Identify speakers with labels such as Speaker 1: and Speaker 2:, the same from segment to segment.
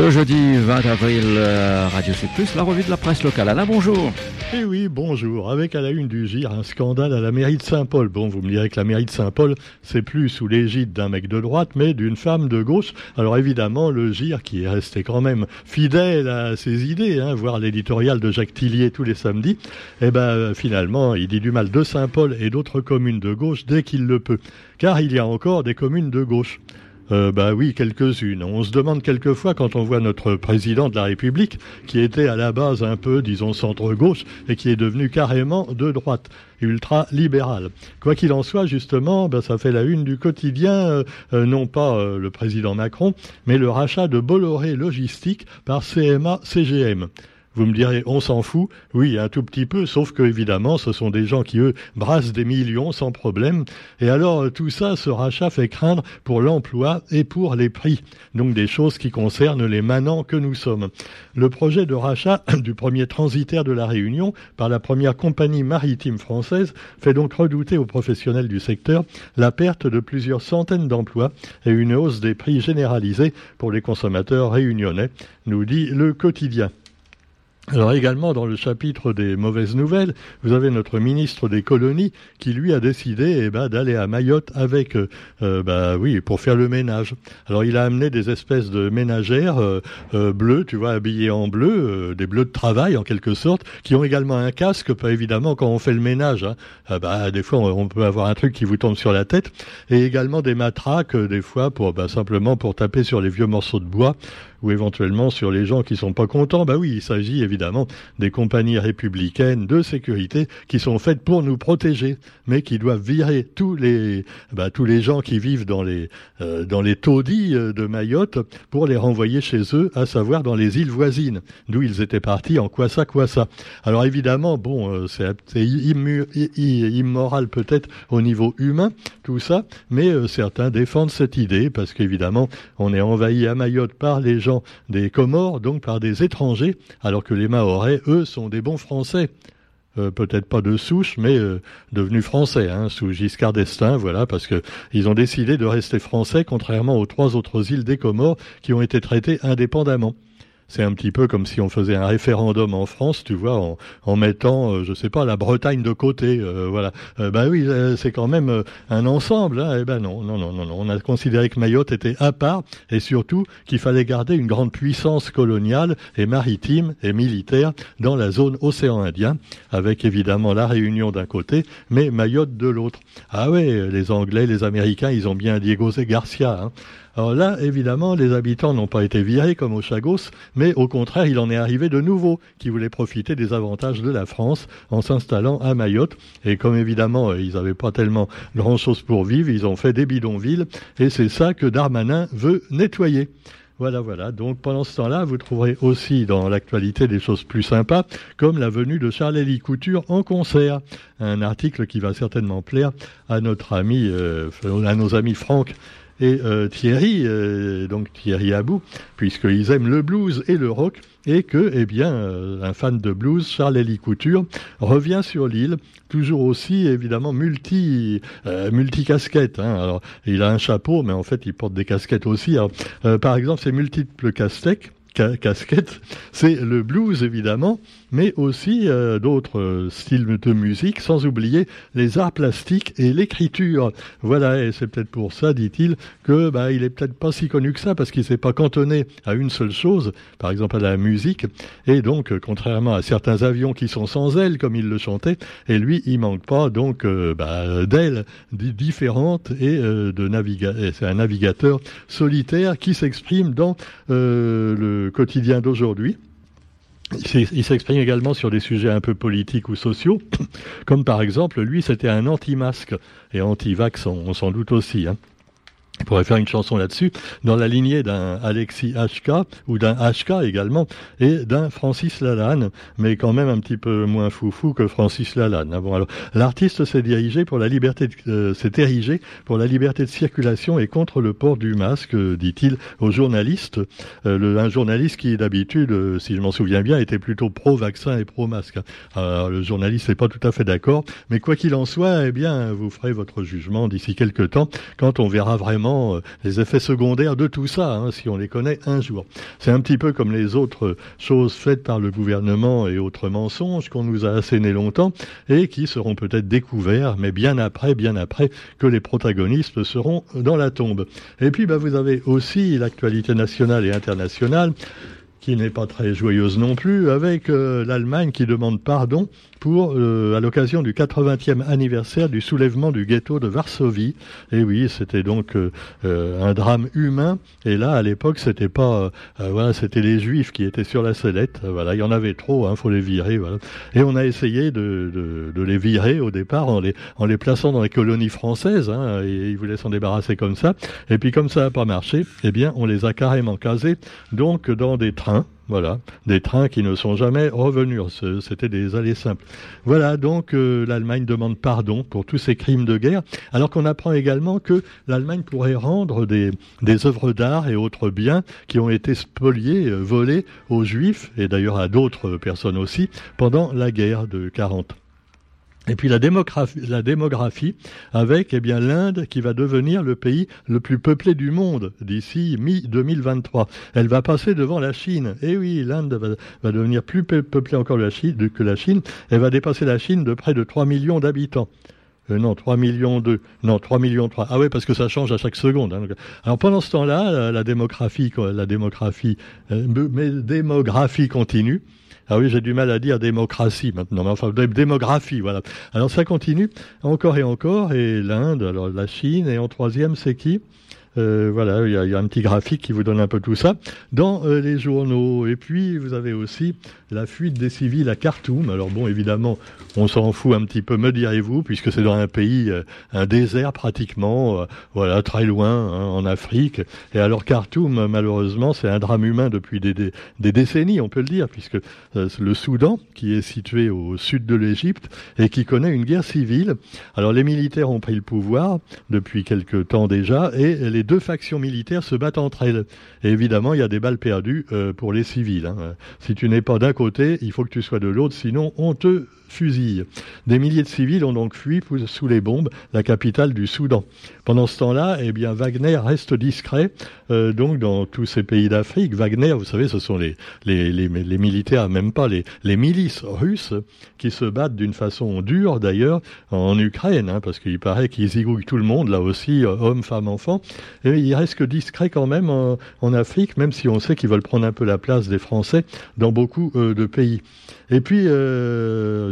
Speaker 1: Ce jeudi 20 avril, euh, Radio C+, la revue de la presse locale. Alain, bonjour.
Speaker 2: Eh oui, bonjour. Avec à la une du GIR, un scandale à la mairie de Saint-Paul. Bon, vous me direz que la mairie de Saint-Paul, c'est plus sous l'égide d'un mec de droite, mais d'une femme de gauche. Alors évidemment, le GIR, qui est resté quand même fidèle à ses idées, hein, voir l'éditorial de Jacques Tillier tous les samedis, eh ben euh, finalement, il dit du mal de Saint-Paul et d'autres communes de gauche dès qu'il le peut. Car il y a encore des communes de gauche. Euh, bah oui, quelques-unes. On se demande quelquefois quand on voit notre président de la République, qui était à la base un peu, disons, centre-gauche, et qui est devenu carrément de droite, ultra-libéral. Quoi qu'il en soit, justement, bah, ça fait la une du quotidien, euh, euh, non pas euh, le président Macron, mais le rachat de Bolloré Logistique par CMA-CGM. Vous me direz, on s'en fout. Oui, un tout petit peu, sauf que évidemment, ce sont des gens qui, eux, brassent des millions sans problème. Et alors, tout ça, ce rachat fait craindre pour l'emploi et pour les prix. Donc des choses qui concernent les manants que nous sommes. Le projet de rachat du premier transitaire de la Réunion par la première compagnie maritime française fait donc redouter aux professionnels du secteur la perte de plusieurs centaines d'emplois et une hausse des prix généralisés pour les consommateurs réunionnais, nous dit le quotidien. Alors également dans le chapitre des mauvaises nouvelles, vous avez notre ministre des colonies qui lui a décidé eh ben, d'aller à Mayotte avec, euh, euh, bah oui, pour faire le ménage. Alors il a amené des espèces de ménagères euh, euh, bleues, tu vois, habillées en bleu, des bleus de travail en quelque sorte, qui ont également un casque, pas évidemment quand on fait le ménage. Hein. Ah bah, des fois on peut avoir un truc qui vous tombe sur la tête, et également des matraques des fois pour bah, simplement pour taper sur les vieux morceaux de bois ou éventuellement sur les gens qui sont pas contents. Bah oui, il s'agit évidemment des compagnies républicaines de sécurité qui sont faites pour nous protéger, mais qui doivent virer tous les bah, tous les gens qui vivent dans les euh, dans les taudis euh, de Mayotte pour les renvoyer chez eux, à savoir dans les îles voisines, d'où ils étaient partis en quoi ça quoi ça. Alors évidemment, bon, euh, c'est immoral peut-être au niveau humain tout ça, mais certains défendent cette idée parce qu'évidemment, on est envahi à Mayotte par les gens des Comores, donc par des étrangers, alors que les Mahorais, eux, sont des bons Français. Euh, peut-être pas de souche, mais euh, devenus français, hein, sous Giscard d'Estaing, voilà, parce que ils ont décidé de rester français, contrairement aux trois autres îles des Comores qui ont été traitées indépendamment. C'est un petit peu comme si on faisait un référendum en France, tu vois, en, mettant, euh, je sais pas, la Bretagne de côté, euh, voilà. Euh, bah oui, c'est quand même un ensemble. Hein. Eh ben non, non, non, non, non. On a considéré que Mayotte était à part et surtout qu'il fallait garder une grande puissance coloniale et maritime et militaire dans la zone océan Indien, avec évidemment la Réunion d'un côté, mais Mayotte de l'autre. Ah ouais, les Anglais, les Américains, ils ont bien Diego Garcia. Hein. Alors là, évidemment, les habitants n'ont pas été virés comme au Chagos, mais au contraire, il en est arrivé de nouveaux qui voulaient profiter des avantages de la France en s'installant à Mayotte. Et comme évidemment, ils n'avaient pas tellement grand-chose pour vivre, ils ont fait des bidonvilles. Et c'est ça que Darmanin veut nettoyer. Voilà, voilà. Donc pendant ce temps-là, vous trouverez aussi dans l'actualité des choses plus sympas, comme la venue de Charles-Élie Couture en concert. Un article qui va certainement plaire à notre ami, euh, à nos amis Franck et euh, Thierry, euh, donc Thierry Abou, puisqu'ils aiment le blues et le rock, et que, eh bien, euh, un fan de blues, Charles-Élie Couture, revient sur l'île, toujours aussi, évidemment, multi, euh, multi-casquette. Hein. Alors, il a un chapeau, mais en fait, il porte des casquettes aussi. Par exemple, ces multiples casquettes, ca casquette, c'est le blues évidemment, mais aussi euh, d'autres euh, styles de musique, sans oublier les arts plastiques et l'écriture. Voilà, et c'est peut-être pour ça, dit-il, que bah, il est peut-être pas si connu que ça, parce qu'il s'est pas cantonné à une seule chose, par exemple à la musique, et donc, euh, contrairement à certains avions qui sont sans ailes, comme il le chantait, et lui, il manque pas donc bah, d'ailes différentes et de naviga c'est un navigateur solitaire qui s'exprime dans euh, quotidien d'aujourd'hui. Il s'exprime également sur des sujets un peu politiques ou sociaux, comme par exemple, lui, c'était un anti-masque et anti-vax, on, on s'en doute aussi. Hein. On pourrait faire une chanson là-dessus, dans la lignée d'un Alexis HK, ou d'un HK également, et d'un Francis Lalanne, mais quand même un petit peu moins foufou que Francis Lalanne. Ah bon, alors, l'artiste s'est dirigé pour la liberté, de, euh, s'est érigé pour la liberté de circulation et contre le port du masque, dit-il aux journalistes. Euh, un journaliste qui, d'habitude, euh, si je m'en souviens bien, était plutôt pro-vaccin et pro-masque. Alors, le journaliste n'est pas tout à fait d'accord, mais quoi qu'il en soit, eh bien, vous ferez votre jugement d'ici quelques temps, quand on verra vraiment euh, les effets secondaires de tout ça, hein, si on les connaît un jour. C'est un petit peu comme les autres choses faites par le gouvernement et autres mensonges qu'on nous a assénés longtemps et qui seront peut-être découverts, mais bien après, bien après que les protagonistes seront dans la tombe. Et puis, bah, vous avez aussi l'actualité nationale et internationale qui n'est pas très joyeuse non plus, avec euh, l'Allemagne qui demande pardon pour, euh, à l'occasion du 80e anniversaire du soulèvement du ghetto de Varsovie. Et oui, c'était donc euh, un drame humain. Et là, à l'époque, c'était pas, voilà, c'était les Juifs qui étaient sur la sellette. Voilà, il y en avait trop, hein, faut les virer. Voilà. Et on a essayé de, de, de, les virer au départ en les, en les plaçant dans les colonies françaises. Hein, et ils voulaient s'en débarrasser comme ça. Et puis comme ça n'a pas marché, eh bien, on les a carrément casés, donc dans des trains voilà, des trains qui ne sont jamais revenus. C'était des allées simples. Voilà, donc euh, l'Allemagne demande pardon pour tous ces crimes de guerre, alors qu'on apprend également que l'Allemagne pourrait rendre des, œuvres d'art et autres biens qui ont été spoliés, euh, volés aux Juifs, et d'ailleurs à d'autres personnes aussi, pendant la guerre de 40. Et puis la démographie, avec eh bien l'Inde qui va devenir le pays le plus peuplé du monde d'ici mi-2023. Elle va passer devant la Chine. Et eh oui, l'Inde va, devenir plus peuplée encore que la, Chine, que la Chine. Elle va dépasser la Chine de près de 3 millions d'habitants. Euh, non, 3 millions 2. Non, 3 millions 3. Ah oui, parce que ça change à chaque seconde. Hein. Alors pendant ce temps-là, la, euh, démographie continue. Ah oui, j'ai du mal à dire démocratie maintenant, mais enfin démographie, voilà. Alors ça continue encore et encore, et l'Inde, alors la Chine, et en troisième, c'est qui? Euh, voilà, il y, a un petit graphique qui vous donne un peu tout ça dans euh, les journaux. Et puis vous avez aussi la fuite des civils à Khartoum. Alors bon, évidemment, on s'en fout un petit peu, me direz-vous, puisque c'est dans un pays, euh, un désert pratiquement, voilà, très loin, hein, en Afrique. Et alors Khartoum, malheureusement, c'est un drame humain depuis des, décennies, on peut le dire, puisque le Soudan, qui est situé au sud de l'Égypte et qui connaît une guerre civile. Alors les militaires ont pris le pouvoir depuis quelque temps déjà, et les les deux factions militaires se battent entre elles. Et évidemment, il y a des balles perdues euh, pour les civils. Hein. Si tu n'es pas d'un côté, il faut que tu sois de l'autre, sinon on te fusille. Des milliers de civils ont donc fui sous les bombes la capitale du Soudan. Pendant ce temps-là, eh bien, Wagner reste discret. Euh, donc, dans tous ces pays d'Afrique, Wagner, vous savez, ce sont les, les, militaires, même pas les, les milices russes, qui se battent d'une façon dure, d'ailleurs, en Ukraine, hein, parce qu'il paraît qu'ils zigouillent tout le monde, là aussi, euh, hommes, femmes, enfants. Et ils restent discrets quand même en, Afrique, même si on sait qu'ils veulent prendre un peu la place des Français dans beaucoup euh, de pays. Et puis,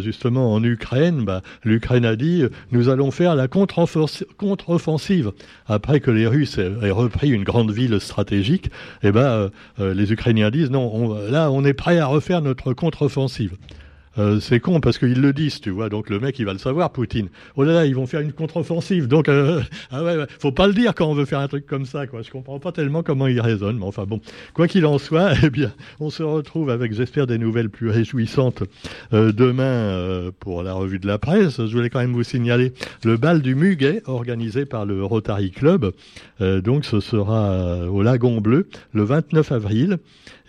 Speaker 2: justement, en Ukraine, bah, l'Ukraine a dit nous allons faire la contre-offensive. Après que les Russes aient repris une grande ville stratégique, eh ben, euh, euh, les Ukrainiens disent non, là, on est prêt à refaire notre contre-offensive. Euh, c'est con parce qu'ils le disent, tu vois. Donc le mec, il va le savoir, Poutine. Oh là là, ils vont faire une contre-offensive. Donc, euh, ah faut pas le dire quand on veut faire un truc comme ça, quoi. Je comprends pas tellement comment il raisonne, mais enfin bon. Quoi qu'il en soit, eh bien, on se retrouve avec, j'espère, des nouvelles plus réjouissantes euh, demain pour la revue de la presse. Je voulais quand même vous signaler le bal du Muguet organisé par le Rotary Club. donc, ce sera au Lagon Bleu le 29 avril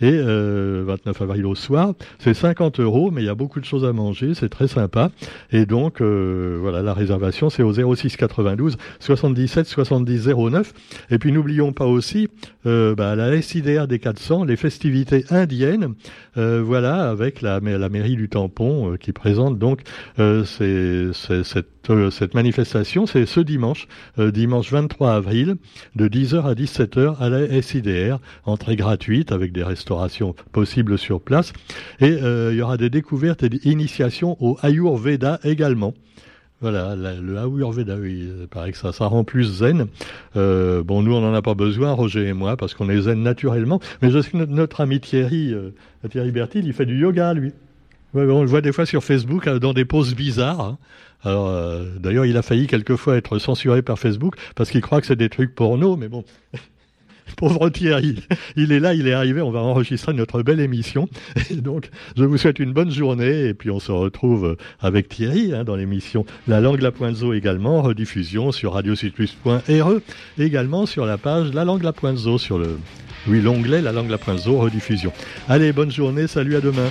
Speaker 2: et 29 avril au soir. C'est 50 euros, mais il y a beaucoup de choses à manger, c'est très sympa. Et donc, euh, voilà, la réservation, c'est au 06 92 77 70 09. Et puis, n'oublions pas aussi euh, bah, la SIDR des 400, les festivités indiennes, euh, voilà, avec la, mairie du Tampon qui présente donc cette manifestation, c'est ce dimanche, dimanche 23 avril, de 10h à 17h à la SIDR, entrée gratuite avec des restaurations possibles sur place. Et il y aura des découvertes et initiation au Ayurveda également. Voilà, le Ayurveda, oui, il paraît que ça, ça rend plus zen. Euh, bon, nous, on n'en a pas besoin, Roger et moi, parce qu'on est zen naturellement. Mais je notre, ami Thierry, euh, Thierry Bertil, il fait du yoga, lui. on le voit des fois sur Facebook euh, dans des poses bizarres. Hein. D'ailleurs, il a failli quelquefois être censuré par Facebook parce qu'il croit que c'est des trucs porno, mais bon. Pauvre Thierry, il est là, il est arrivé, on va enregistrer notre belle émission. Et donc, je vous souhaite une bonne journée et puis on se retrouve avec Thierry hein, dans l'émission La langue la pointe zo également, rediffusion sur radiocitus.re, également sur la page La langue la pointe zo sur le, oui, l'onglet La langue la pointe zo, rediffusion. Allez, bonne journée, salut à demain.